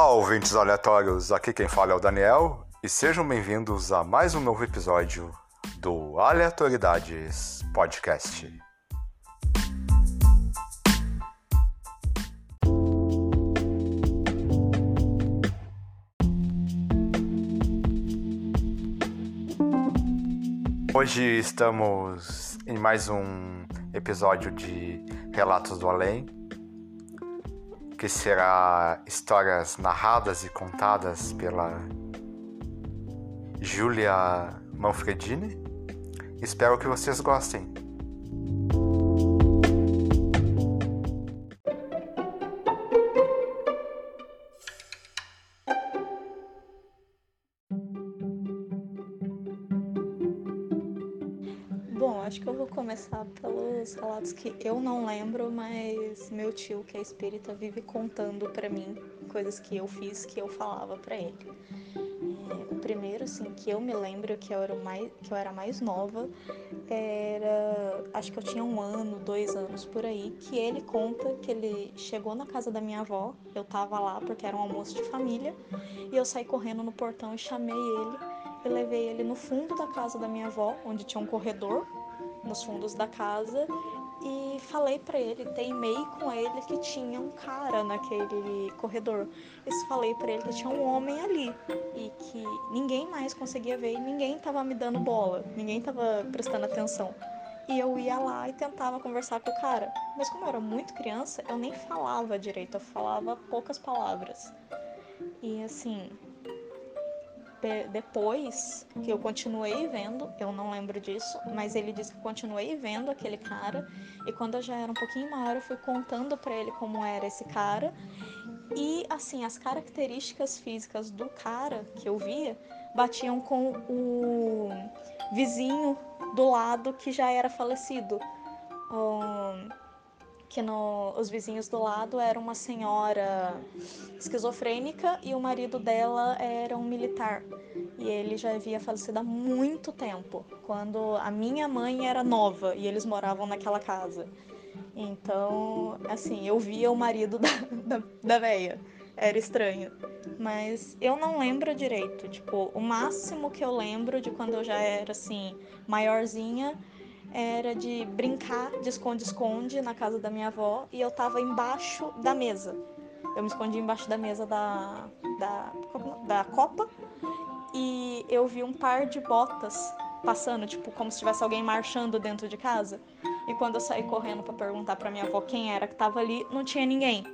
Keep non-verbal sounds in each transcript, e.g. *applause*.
Olá, ouvintes aleatórios. Aqui quem fala é o Daniel e sejam bem-vindos a mais um novo episódio do Aleatoridades Podcast. Hoje estamos em mais um episódio de Relatos do Além, que será histórias narradas e contadas pela Julia Manfredini. Espero que vocês gostem. Bom, acho que eu vou começar pelos relatos que eu não lembro, mas meu tio, que é espírita, vive contando para mim coisas que eu fiz que eu falava para ele. É, o primeiro, assim, que eu me lembro que eu era mais, que eu era mais nova, era, acho que eu tinha um ano, dois anos por aí, que ele conta que ele chegou na casa da minha avó, eu tava lá porque era um almoço de família, e eu saí correndo no portão e chamei ele eu levei ele no fundo da casa da minha avó, onde tinha um corredor nos fundos da casa, e falei para ele, teimei com ele que tinha um cara naquele corredor. Eu falei para ele que tinha um homem ali e que ninguém mais conseguia ver e ninguém tava me dando bola, ninguém tava prestando atenção. E eu ia lá e tentava conversar com o cara. Mas como eu era muito criança, eu nem falava direito, eu falava poucas palavras. E assim, depois que eu continuei vendo, eu não lembro disso, mas ele disse que continuei vendo aquele cara e quando eu já era um pouquinho maior, eu fui contando para ele como era esse cara e assim as características físicas do cara que eu via batiam com o vizinho do lado que já era falecido. Um, que no, os vizinhos do lado era uma senhora esquizofrênica e o marido dela era um militar. E ele já havia falecido há muito tempo, quando a minha mãe era nova e eles moravam naquela casa. Então, assim, eu via o marido *laughs* da, da, da véia. Era estranho. Mas eu não lembro direito. Tipo, o máximo que eu lembro de quando eu já era, assim, maiorzinha era de brincar de esconde-esconde na casa da minha avó e eu tava embaixo da mesa. Eu me escondi embaixo da mesa da, da, da copa e eu vi um par de botas passando, tipo, como se tivesse alguém marchando dentro de casa. E quando eu saí correndo para perguntar para minha avó quem era que tava ali, não tinha ninguém.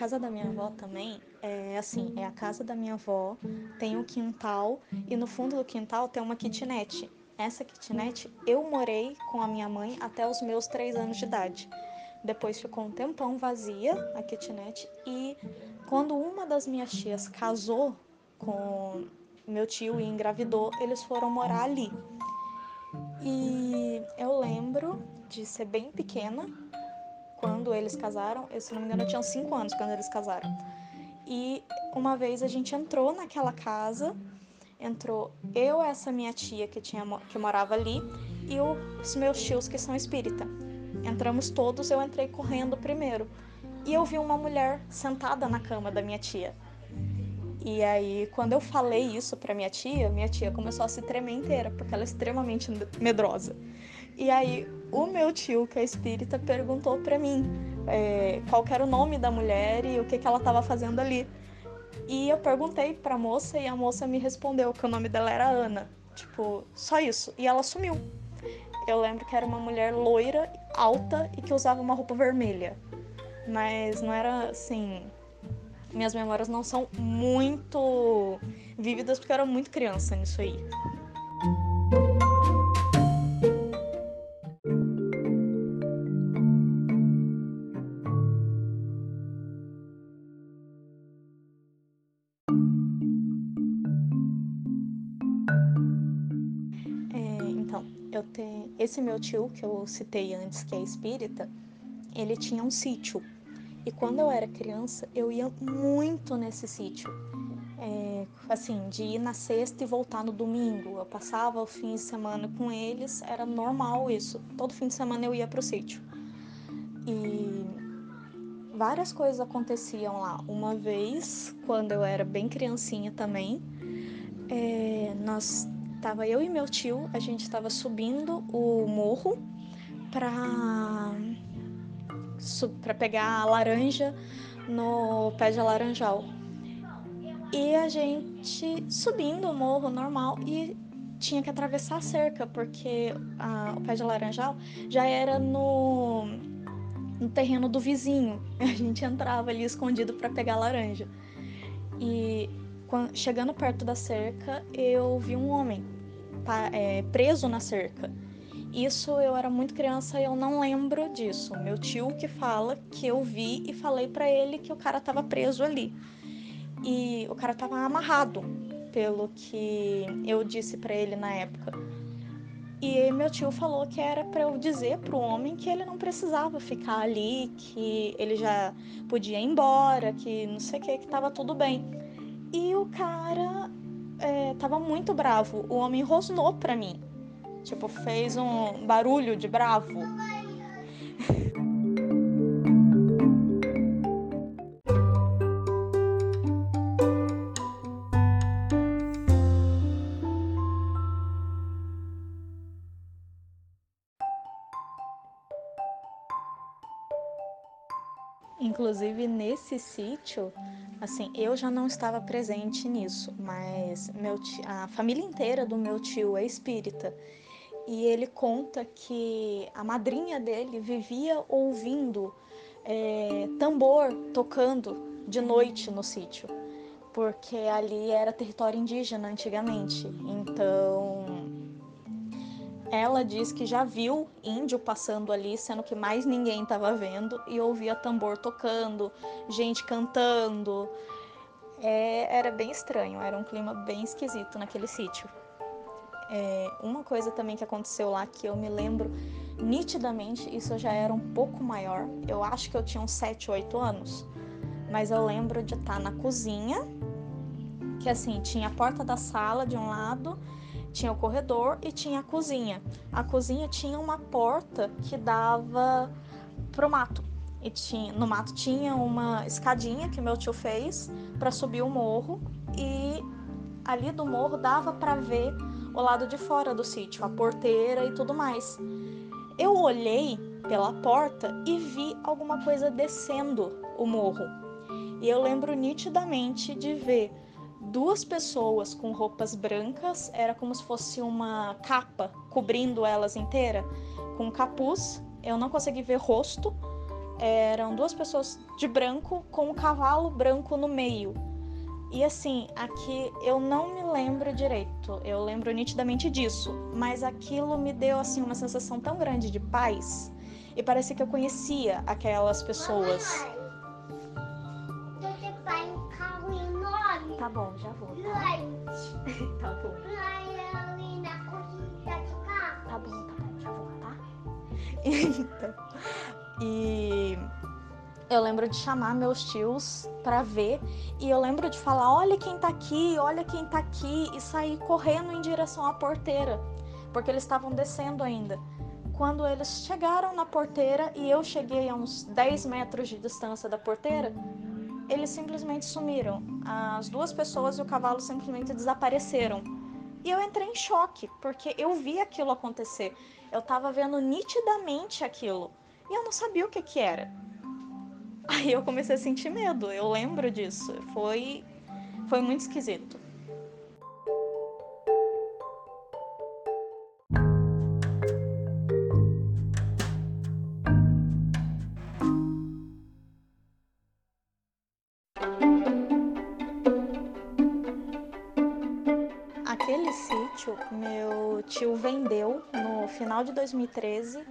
Casa da minha avó também, é assim, é a casa da minha avó, tem um quintal e no fundo do quintal tem uma kitnet. Essa kitnet eu morei com a minha mãe até os meus três anos de idade. Depois ficou um tempão vazia a kitnet e quando uma das minhas tias casou com meu tio e engravidou, eles foram morar ali. E eu lembro de ser bem pequena, quando eles casaram. Eu, se não me engano, eu tinha 5 anos quando eles casaram. E uma vez a gente entrou naquela casa, entrou eu, essa minha tia que, tinha, que morava ali, e os meus tios que são espírita. Entramos todos, eu entrei correndo primeiro. E eu vi uma mulher sentada na cama da minha tia. E aí, quando eu falei isso pra minha tia, minha tia começou a se tremer inteira, porque ela é extremamente medrosa. E aí, o meu tio, que é espírita, perguntou para mim é, qual era o nome da mulher e o que, que ela estava fazendo ali. E eu perguntei pra moça e a moça me respondeu que o nome dela era Ana. Tipo, só isso. E ela sumiu. Eu lembro que era uma mulher loira, alta e que usava uma roupa vermelha. Mas não era assim. Minhas memórias não são muito vívidas porque eu era muito criança nisso aí. Esse meu tio que eu citei antes, que é espírita, ele tinha um sítio. E quando eu era criança, eu ia muito nesse sítio. É, assim, de ir na sexta e voltar no domingo. Eu passava o fim de semana com eles, era normal isso. Todo fim de semana eu ia pro sítio. E várias coisas aconteciam lá. Uma vez, quando eu era bem criancinha também, é, nós tava eu e meu tio, a gente estava subindo o morro para para pegar a laranja no pé de laranjal. E a gente subindo o morro normal e tinha que atravessar a cerca, porque a, o pé de laranjal já era no, no terreno do vizinho. *laughs* A gente entrava ali escondido para pegar laranja. E quando, chegando perto da cerca, eu vi um homem é, preso na cerca. Isso eu era muito criança e eu não lembro disso. Meu tio que fala que eu vi e falei para ele que o cara estava preso ali. E o cara estava amarrado, pelo que eu disse para ele na época. E meu tio falou que era para eu dizer pro homem que ele não precisava ficar ali, que ele já podia ir embora, que não sei o que, que tava tudo bem. E o cara é, tava muito bravo. O homem rosnou pra mim. Tipo, fez um barulho de bravo. Inclusive nesse sítio, assim, eu já não estava presente nisso, mas meu tio, a família inteira do meu tio é espírita e ele conta que a madrinha dele vivia ouvindo é, tambor tocando de noite no sítio, porque ali era território indígena antigamente. Então, ela diz que já viu índio passando ali, sendo que mais ninguém estava vendo, e ouvia tambor tocando, gente cantando. É, era bem estranho, era um clima bem esquisito naquele sítio. É, uma coisa também que aconteceu lá que eu me lembro nitidamente, isso já era um pouco maior. Eu acho que eu tinha uns 7, 8 anos. Mas eu lembro de estar na cozinha, que assim, tinha a porta da sala de um lado, tinha o corredor e tinha a cozinha. A cozinha tinha uma porta que dava pro mato. E tinha, no mato tinha uma escadinha que meu tio fez para subir o morro e ali do morro dava para ver o lado de fora do sítio, a porteira e tudo mais. Eu olhei pela porta e vi alguma coisa descendo o morro. E eu lembro nitidamente de ver duas pessoas com roupas brancas, era como se fosse uma capa cobrindo elas inteira, com capuz. Eu não consegui ver rosto. Eram duas pessoas de branco com um cavalo branco no meio. E assim, aqui eu não me lembro direito, eu lembro nitidamente disso, mas aquilo me deu assim uma sensação tão grande de paz e parece que eu conhecia aquelas pessoas. Tá bom, já vou. Tá, tá bom. *laughs* Tá bom, tá bom, já vou, tá? Então, e eu lembro de chamar meus tios para ver e eu lembro de falar: olha quem tá aqui, olha quem tá aqui, e sair correndo em direção à porteira, porque eles estavam descendo ainda. Quando eles chegaram na porteira e eu cheguei a uns 10 metros de distância da porteira, eles simplesmente sumiram. As duas pessoas e o cavalo simplesmente desapareceram. E eu entrei em choque, porque eu vi aquilo acontecer. Eu tava vendo nitidamente aquilo. E eu não sabia o que que era. Aí eu comecei a sentir medo, eu lembro disso. Foi, foi muito esquisito. Final de 2013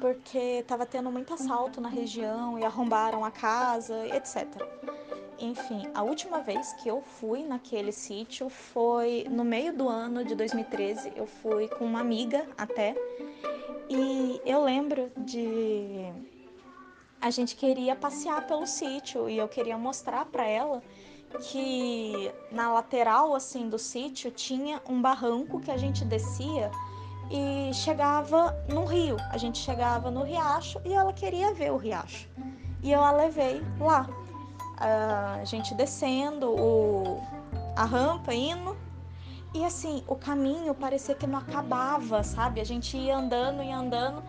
porque estava tendo muito assalto na região e arrombaram a casa, etc. Enfim, a última vez que eu fui naquele sítio foi no meio do ano de 2013. Eu fui com uma amiga até. E eu lembro de a gente queria passear pelo sítio e eu queria mostrar para ela que na lateral assim do sítio tinha um barranco que a gente descia e chegava no rio. A gente chegava no riacho e ela queria ver o riacho. E eu a levei lá. A gente descendo o, a rampa, indo. E assim, o caminho parecia que não acabava, sabe? A gente ia andando e andando.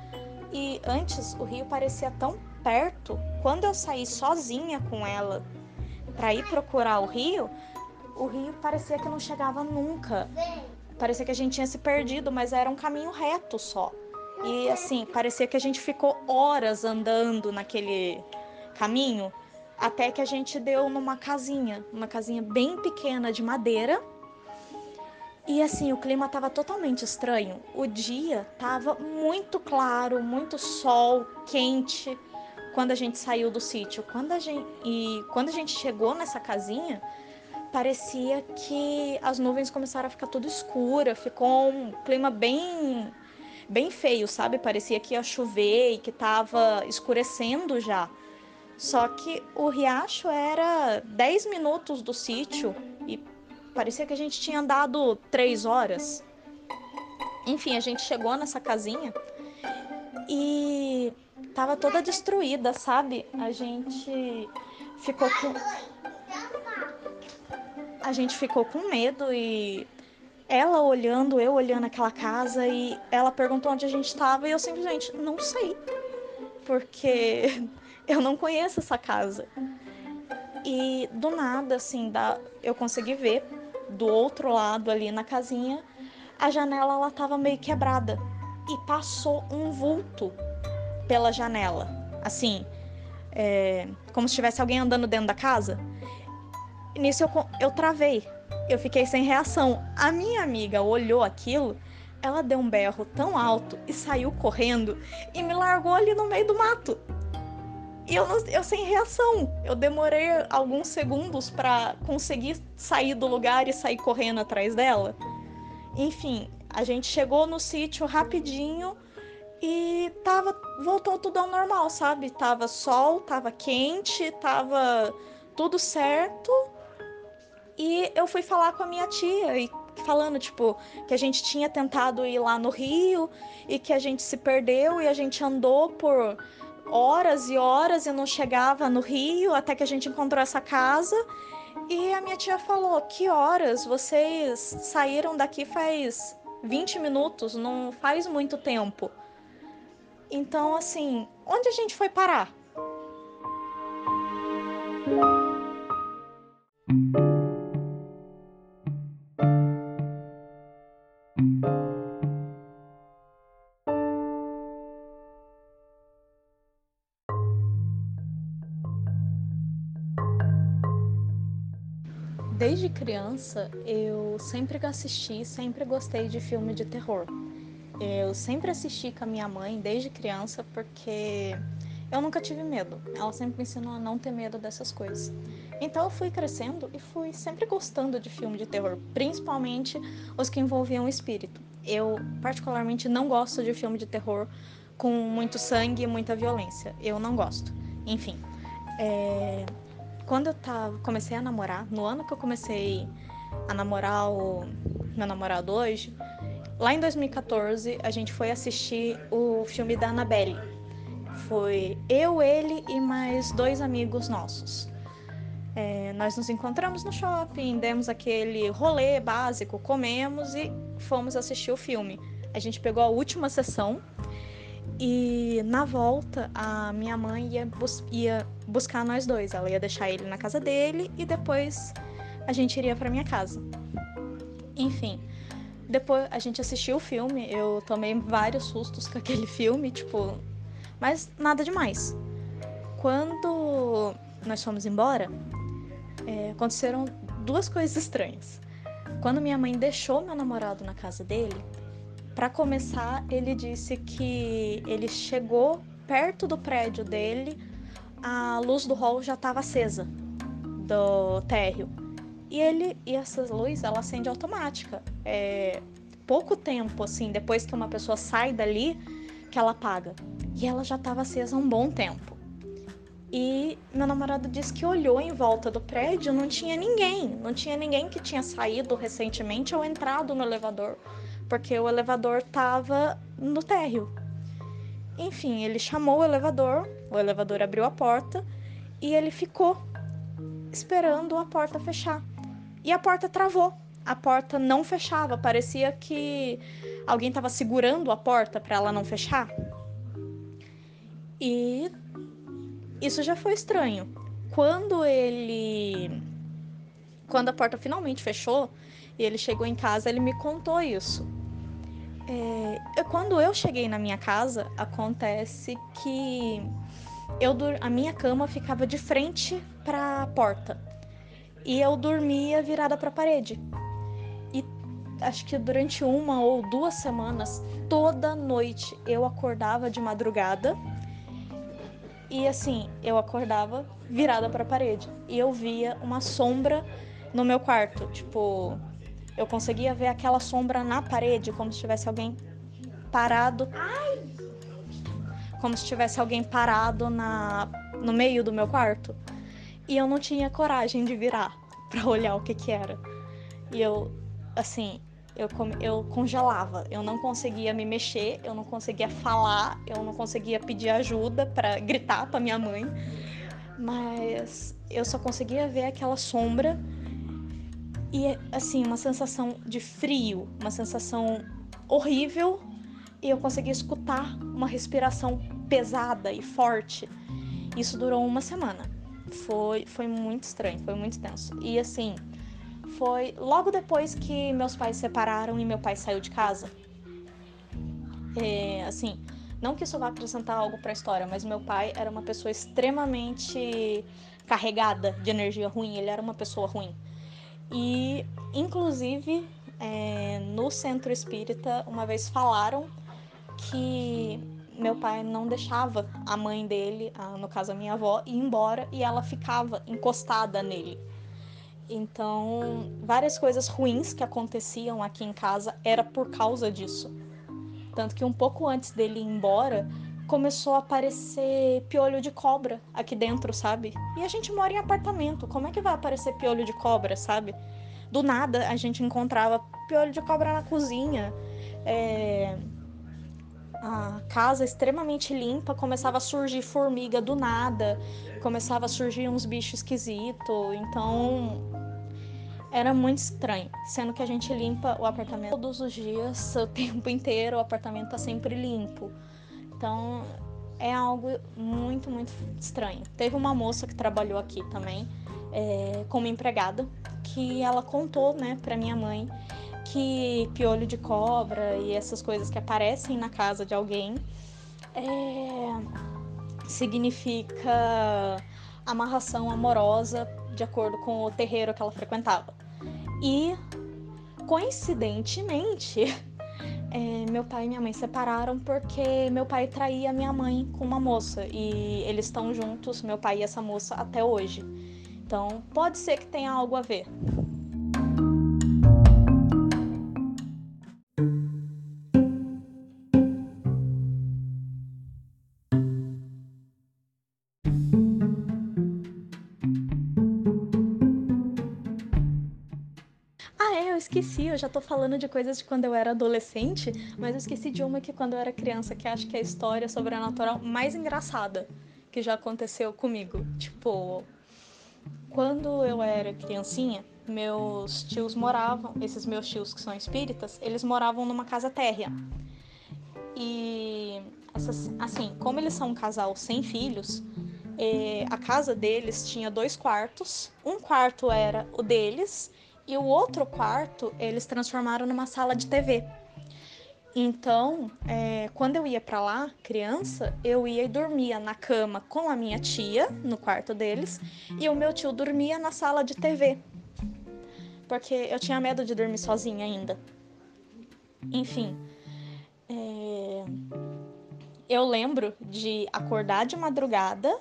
E antes o rio parecia tão perto. Quando eu saí sozinha com ela para ir procurar o rio, o rio parecia que não chegava nunca. Parecia que a gente tinha se perdido, mas era um caminho reto só. E assim, parecia que a gente ficou horas andando naquele caminho até que a gente deu numa casinha, uma casinha bem pequena de madeira. E assim, o clima estava totalmente estranho. O dia estava muito claro, muito sol, quente quando a gente saiu do sítio. Quando a gente e quando a gente chegou nessa casinha, parecia que as nuvens começaram a ficar tudo escura, ficou um clima bem bem feio, sabe? Parecia que ia chover e que estava escurecendo já. Só que o riacho era 10 minutos do sítio e parecia que a gente tinha andado 3 horas. Enfim, a gente chegou nessa casinha e tava toda destruída, sabe? A gente ficou com a gente ficou com medo e ela olhando, eu olhando aquela casa e ela perguntou onde a gente estava e eu simplesmente não sei. Porque *laughs* eu não conheço essa casa. E do nada, assim, da, eu consegui ver do outro lado ali na casinha, a janela ela tava meio quebrada e passou um vulto pela janela, assim, é, como se tivesse alguém andando dentro da casa. E nisso eu, eu travei, eu fiquei sem reação. A minha amiga olhou aquilo, ela deu um berro tão alto e saiu correndo e me largou ali no meio do mato. E eu, eu sem reação. Eu demorei alguns segundos para conseguir sair do lugar e sair correndo atrás dela. Enfim, a gente chegou no sítio rapidinho e tava voltou tudo ao normal, sabe? Tava sol, tava quente, tava tudo certo. E eu fui falar com a minha tia e falando tipo que a gente tinha tentado ir lá no Rio e que a gente se perdeu e a gente andou por horas e horas e não chegava no Rio até que a gente encontrou essa casa. E a minha tia falou: "Que horas? Vocês saíram daqui faz 20 minutos, não faz muito tempo". Então, assim, onde a gente foi parar? Desde criança, eu sempre assisti, sempre gostei de filme de terror. Eu sempre assisti com a minha mãe desde criança porque eu nunca tive medo. Ela sempre me ensinou a não ter medo dessas coisas. Então eu fui crescendo e fui sempre gostando de filme de terror, principalmente os que envolviam espírito. Eu particularmente não gosto de filme de terror com muito sangue e muita violência. Eu não gosto. Enfim, é... quando eu tava, comecei a namorar, no ano que eu comecei a namorar o meu namorado hoje, Lá em 2014, a gente foi assistir o filme da Annabelle. Foi eu, ele e mais dois amigos nossos. É, nós nos encontramos no shopping, demos aquele rolê básico, comemos e fomos assistir o filme. A gente pegou a última sessão e na volta a minha mãe ia, bus ia buscar nós dois. Ela ia deixar ele na casa dele e depois a gente iria para minha casa. Enfim, depois a gente assistiu o filme, eu tomei vários sustos com aquele *laughs* filme, tipo, mas nada demais. Quando nós fomos embora, é, aconteceram duas coisas estranhas. Quando minha mãe deixou meu namorado na casa dele, para começar, ele disse que ele chegou perto do prédio dele, a luz do hall já estava acesa do térreo. E ele e essa luz ela acende automática. É pouco tempo assim depois que uma pessoa sai dali que ela apaga. E ela já estava acesa há um bom tempo. E meu namorado disse que olhou em volta do prédio, não tinha ninguém, não tinha ninguém que tinha saído recentemente ou entrado no elevador, porque o elevador estava no térreo. Enfim, ele chamou o elevador, o elevador abriu a porta e ele ficou esperando a porta fechar. E a porta travou. A porta não fechava, parecia que alguém estava segurando a porta para ela não fechar. E isso já foi estranho. Quando ele. Quando a porta finalmente fechou e ele chegou em casa, ele me contou isso. É, quando eu cheguei na minha casa, acontece que eu a minha cama ficava de frente para a porta. E eu dormia virada para a parede. E acho que durante uma ou duas semanas, toda noite eu acordava de madrugada. E assim, eu acordava virada para a parede. E eu via uma sombra no meu quarto, tipo, eu conseguia ver aquela sombra na parede como se tivesse alguém parado. Como se tivesse alguém parado na no meio do meu quarto. E eu não tinha coragem de virar *laughs* para olhar o que que era. E eu assim, eu, eu congelava, eu não conseguia me mexer, eu não conseguia falar, eu não conseguia pedir ajuda para gritar para minha mãe, mas eu só conseguia ver aquela sombra e assim uma sensação de frio, uma sensação horrível e eu conseguia escutar uma respiração pesada e forte. Isso durou uma semana. Foi, foi muito estranho, foi muito tenso. E assim, foi logo depois que meus pais se separaram e meu pai saiu de casa. É, assim, não que isso vá acrescentar algo para a história, mas meu pai era uma pessoa extremamente carregada de energia ruim, ele era uma pessoa ruim. E, inclusive, é, no centro espírita, uma vez falaram que meu pai não deixava a mãe dele, no caso a minha avó, ir embora e ela ficava encostada nele. Então, várias coisas ruins que aconteciam aqui em casa era por causa disso. Tanto que um pouco antes dele ir embora, começou a aparecer piolho de cobra aqui dentro, sabe? E a gente mora em apartamento, como é que vai aparecer piolho de cobra, sabe? Do nada a gente encontrava piolho de cobra na cozinha. É... A casa extremamente limpa, começava a surgir formiga do nada, começava a surgir uns bichos esquisitos. Então, era muito estranho, sendo que a gente limpa o apartamento todos os dias, o tempo inteiro, o apartamento tá sempre limpo. Então é algo muito, muito estranho. Teve uma moça que trabalhou aqui também é, como empregada, que ela contou, né, pra minha mãe que piolho de cobra e essas coisas que aparecem na casa de alguém é, significa amarração amorosa de acordo com o terreiro que ela frequentava. E, coincidentemente, *laughs* é, meu pai e minha mãe separaram porque meu pai traía minha mãe com uma moça e eles estão juntos, meu pai e essa moça, até hoje. Então, pode ser que tenha algo a ver. Eu já tô falando de coisas de quando eu era adolescente, mas eu esqueci de uma que quando eu era criança, que acho que é a história sobrenatural mais engraçada que já aconteceu comigo. Tipo, quando eu era criancinha, meus tios moravam, esses meus tios que são espíritas, eles moravam numa casa térrea. E assim, como eles são um casal sem filhos, eh, a casa deles tinha dois quartos. Um quarto era o deles e o outro quarto eles transformaram numa sala de TV. Então, é, quando eu ia para lá, criança, eu ia e dormia na cama com a minha tia, no quarto deles, e o meu tio dormia na sala de TV. Porque eu tinha medo de dormir sozinha ainda. Enfim, é, eu lembro de acordar de madrugada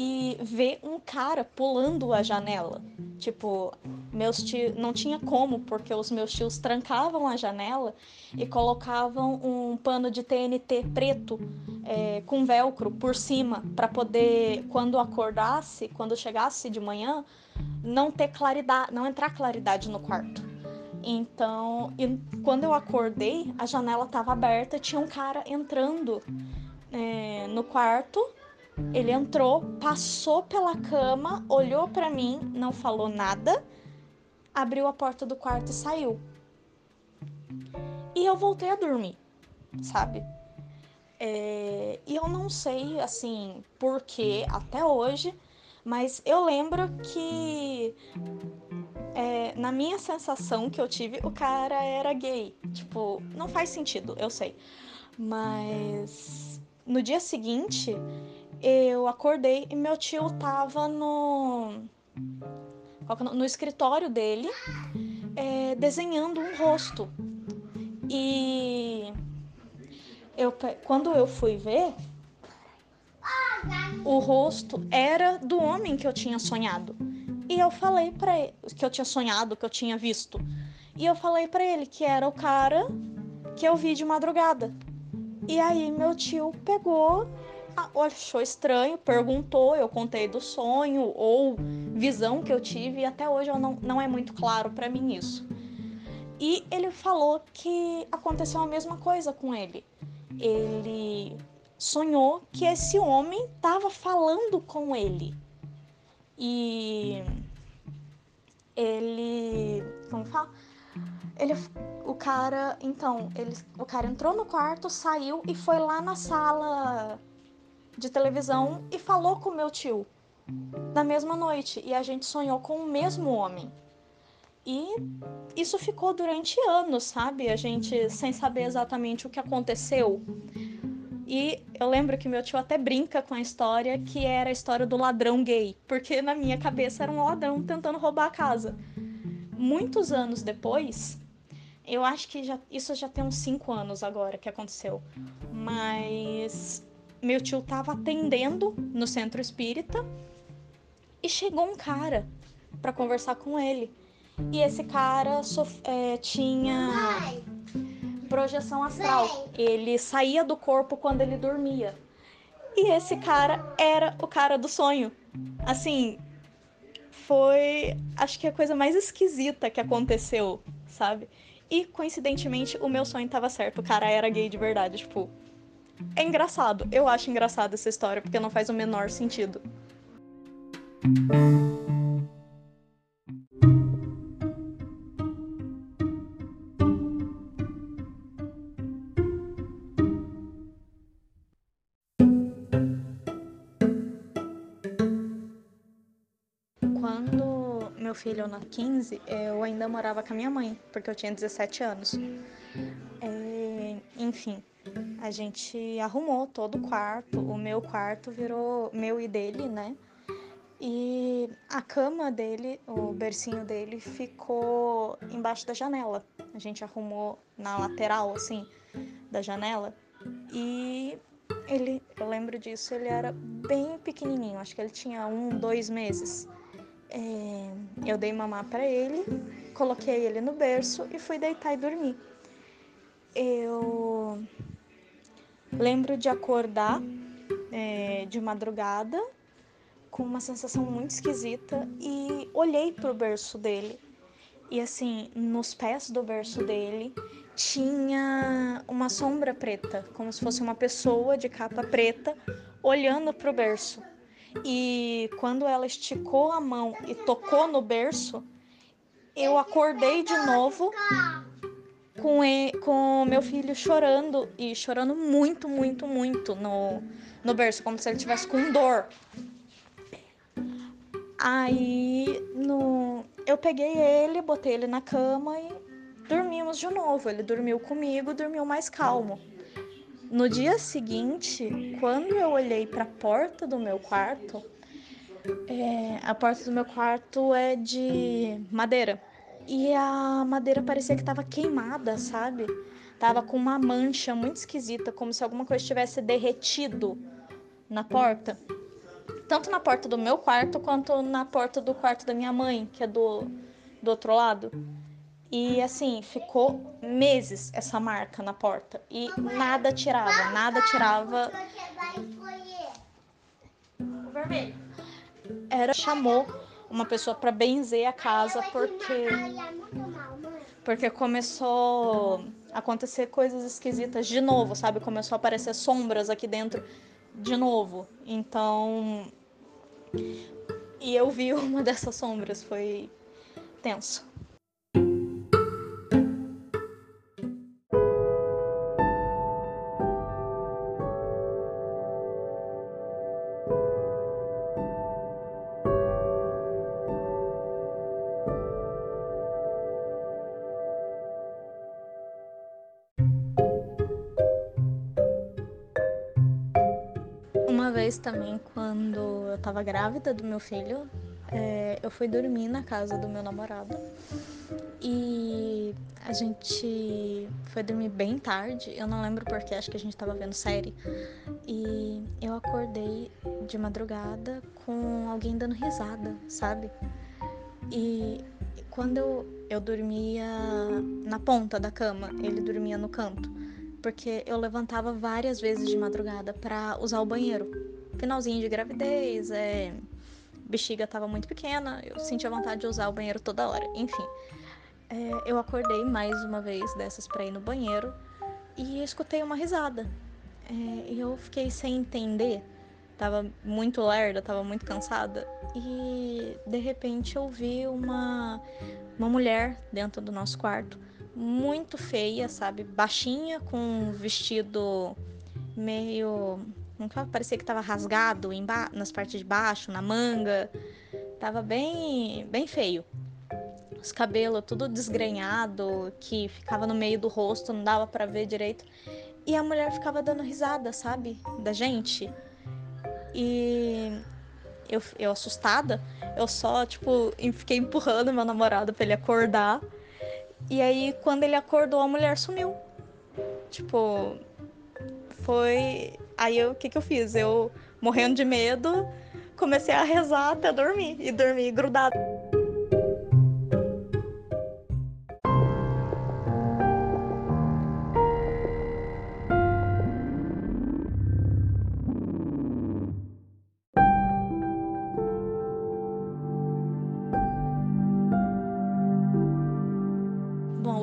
e ver um cara pulando a janela. Tipo, meus tios não tinha como, porque os meus tios trancavam a janela e colocavam um pano de TNT preto é, com velcro por cima para poder, quando acordasse, quando chegasse de manhã, não ter claridade, não entrar claridade no quarto. Então, quando eu acordei, a janela estava aberta, tinha um cara entrando é, no quarto. Ele entrou, passou pela cama, olhou para mim, não falou nada, abriu a porta do quarto e saiu. E eu voltei a dormir, sabe? É, e eu não sei, assim, por que até hoje, mas eu lembro que é, na minha sensação que eu tive, o cara era gay. Tipo, não faz sentido, eu sei. Mas no dia seguinte, eu acordei e meu tio tava no. É no escritório dele, é, desenhando um rosto. E eu, quando eu fui ver, o rosto era do homem que eu tinha sonhado. E eu falei para ele que eu tinha sonhado, que eu tinha visto. E eu falei para ele que era o cara que eu vi de madrugada. E aí meu tio pegou, achou estranho, perguntou, eu contei do sonho ou visão que eu tive e até hoje eu não, não é muito claro para mim isso. E ele falou que aconteceu a mesma coisa com ele ele sonhou que esse homem estava falando com ele. E ele, como fala? Ele o cara, então, ele, o cara entrou no quarto, saiu e foi lá na sala de televisão e falou com meu tio na mesma noite e a gente sonhou com o mesmo homem. E isso ficou durante anos, sabe? A gente sem saber exatamente o que aconteceu. E eu lembro que meu tio até brinca com a história que era a história do ladrão gay, porque na minha cabeça era um ladrão tentando roubar a casa. Muitos anos depois, eu acho que já, isso já tem uns cinco anos agora que aconteceu, mas meu tio tava atendendo no centro espírita e chegou um cara para conversar com ele. E esse cara é, tinha projeção astral. Ele saía do corpo quando ele dormia. E esse cara era o cara do sonho. Assim, foi acho que a coisa mais esquisita que aconteceu, sabe? E coincidentemente o meu sonho estava certo, o cara era gay de verdade, tipo, é engraçado. Eu acho engraçado essa história porque não faz o menor sentido. filho na 15, eu ainda morava com a minha mãe, porque eu tinha 17 anos. É, enfim, a gente arrumou todo o quarto, o meu quarto virou meu e dele, né? E a cama dele, o bercinho dele, ficou embaixo da janela. A gente arrumou na lateral, assim, da janela. E ele, eu lembro disso, ele era bem pequenininho, acho que ele tinha um, dois meses. É, eu dei mamar para ele, coloquei ele no berço e fui deitar e dormir. Eu lembro de acordar é, de madrugada com uma sensação muito esquisita e olhei pro berço dele. E assim, nos pés do berço dele tinha uma sombra preta, como se fosse uma pessoa de capa preta olhando pro berço. E quando ela esticou a mão e tocou no berço, eu acordei de novo com, ele, com meu filho chorando e chorando muito, muito, muito no, no berço, como se ele tivesse com dor. Aí no, eu peguei ele, botei ele na cama e dormimos de novo. Ele dormiu comigo, dormiu mais calmo. No dia seguinte, quando eu olhei para a porta do meu quarto, é, a porta do meu quarto é de madeira. E a madeira parecia que estava queimada, sabe? Tava com uma mancha muito esquisita, como se alguma coisa tivesse derretido na porta. Tanto na porta do meu quarto quanto na porta do quarto da minha mãe, que é do, do outro lado. E assim, ficou meses essa marca na porta. E nada tirava, nada tirava Era chamou uma pessoa para benzer a casa porque porque começou a acontecer coisas esquisitas de novo, sabe? Começou a aparecer sombras aqui dentro de novo. Então, e eu vi *laughs* uma dessas sombras, foi tenso. Também, quando eu tava grávida do meu filho, é, eu fui dormir na casa do meu namorado e a gente foi dormir bem tarde. Eu não lembro porque, acho que a gente tava vendo série. E eu acordei de madrugada com alguém dando risada, sabe? E quando eu, eu dormia na ponta da cama, ele dormia no canto porque eu levantava várias vezes de madrugada para usar o banheiro. Finalzinho de gravidez, é... bexiga estava muito pequena, eu sentia vontade de usar o banheiro toda hora. Enfim, é... eu acordei mais uma vez dessas para ir no banheiro e escutei uma risada. É... eu fiquei sem entender, tava muito lerda, tava muito cansada e de repente eu vi uma uma mulher dentro do nosso quarto muito feia, sabe? Baixinha, com um vestido meio. Não parecia que tava rasgado nas partes de baixo, na manga. Tava bem, bem feio. Os cabelos tudo desgrenhado, que ficava no meio do rosto, não dava para ver direito. E a mulher ficava dando risada, sabe? Da gente. E eu, eu assustada, eu só, tipo, fiquei empurrando meu namorado pra ele acordar. E aí, quando ele acordou, a mulher sumiu. Tipo, foi. Aí, o que, que eu fiz? Eu, morrendo de medo, comecei a rezar até dormir. E dormi grudado.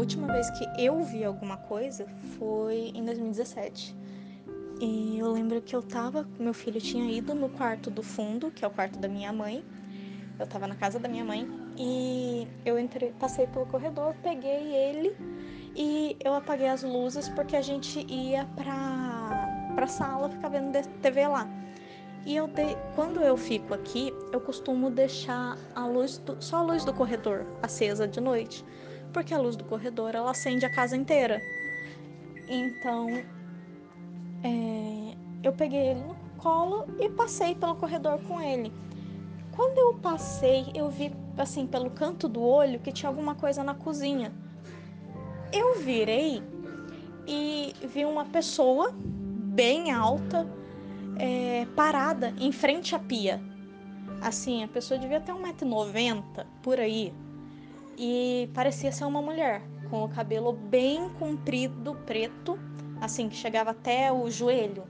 última vez que eu vi alguma coisa foi em 2017. E eu lembro que eu tava, meu filho tinha ido no quarto do fundo, que é o quarto da minha mãe. Eu tava na casa da minha mãe e eu entrei, passei pelo corredor, peguei ele e eu apaguei as luzes porque a gente ia pra, pra sala ficar vendo TV lá. E eu de, quando eu fico aqui, eu costumo deixar a luz do, só a luz do corredor acesa de noite porque a luz do corredor ela acende a casa inteira. Então, é, eu peguei ele no colo e passei pelo corredor com ele. Quando eu passei, eu vi assim pelo canto do olho que tinha alguma coisa na cozinha. Eu virei e vi uma pessoa bem alta é, parada em frente à pia. Assim, a pessoa devia ter 1,90m por aí, e parecia ser uma mulher, com o cabelo bem comprido, preto, assim, que chegava até o joelho.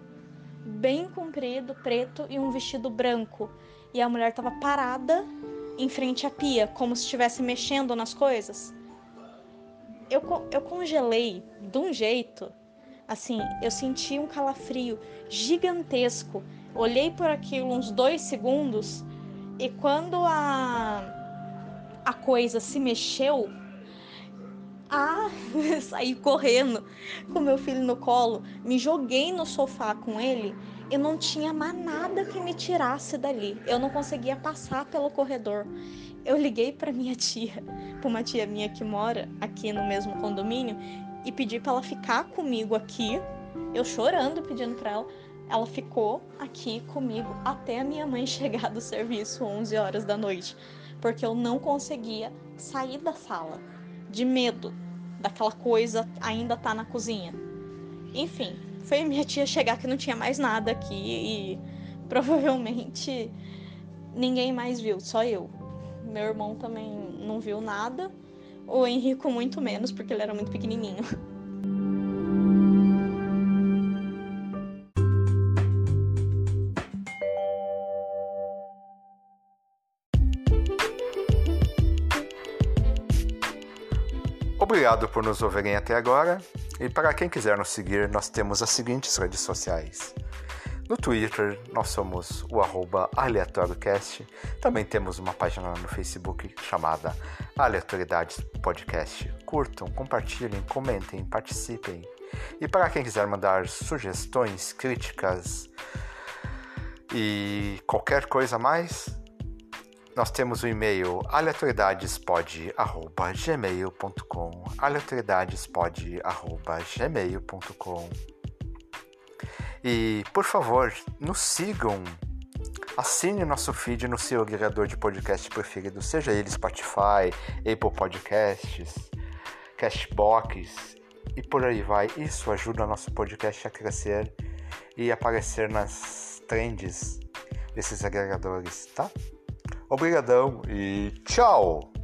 Bem comprido, preto e um vestido branco. E a mulher estava parada em frente à pia, como se estivesse mexendo nas coisas. Eu, eu congelei de um jeito, assim, eu senti um calafrio gigantesco. Olhei por aquilo uns dois segundos e quando a a coisa se mexeu, ah, *laughs* saí correndo com meu filho no colo, me joguei no sofá com ele e não tinha mais nada que me tirasse dali. Eu não conseguia passar pelo corredor. Eu liguei para minha *laughs* tia, para uma tia minha que mora aqui no mesmo condomínio e pedi para ela ficar comigo aqui. Eu chorando pedindo para ela. Ela ficou aqui comigo até a minha mãe *laughs* chegar do serviço 11 horas da noite porque eu não conseguia sair da sala de medo daquela coisa ainda tá na cozinha. Enfim, foi minha tia chegar que não tinha mais nada aqui e provavelmente ninguém mais viu, só eu. Meu irmão também não viu nada, o Henrico muito menos, porque ele era muito pequenininho. Obrigado por nos ouvirem até agora. E para quem quiser nos seguir, nós temos as seguintes redes sociais. No Twitter, nós somos o arroba AleatórioCast. Também temos uma página no Facebook chamada Aleatoriedades Podcast. Curtam, compartilhem, comentem, participem. E para quem quiser mandar sugestões, críticas e qualquer coisa mais, nós temos o e-mail aleatoriedadespod.gmail.com aleatoriedadespod.gmail.com E, por favor, nos sigam. Assine nosso feed no seu agregador de podcast preferido, seja ele Spotify, Apple Podcasts, Cashbox e por aí vai. Isso ajuda nosso podcast a crescer e aparecer nas trends desses agregadores, tá? Obrigadão e tchau!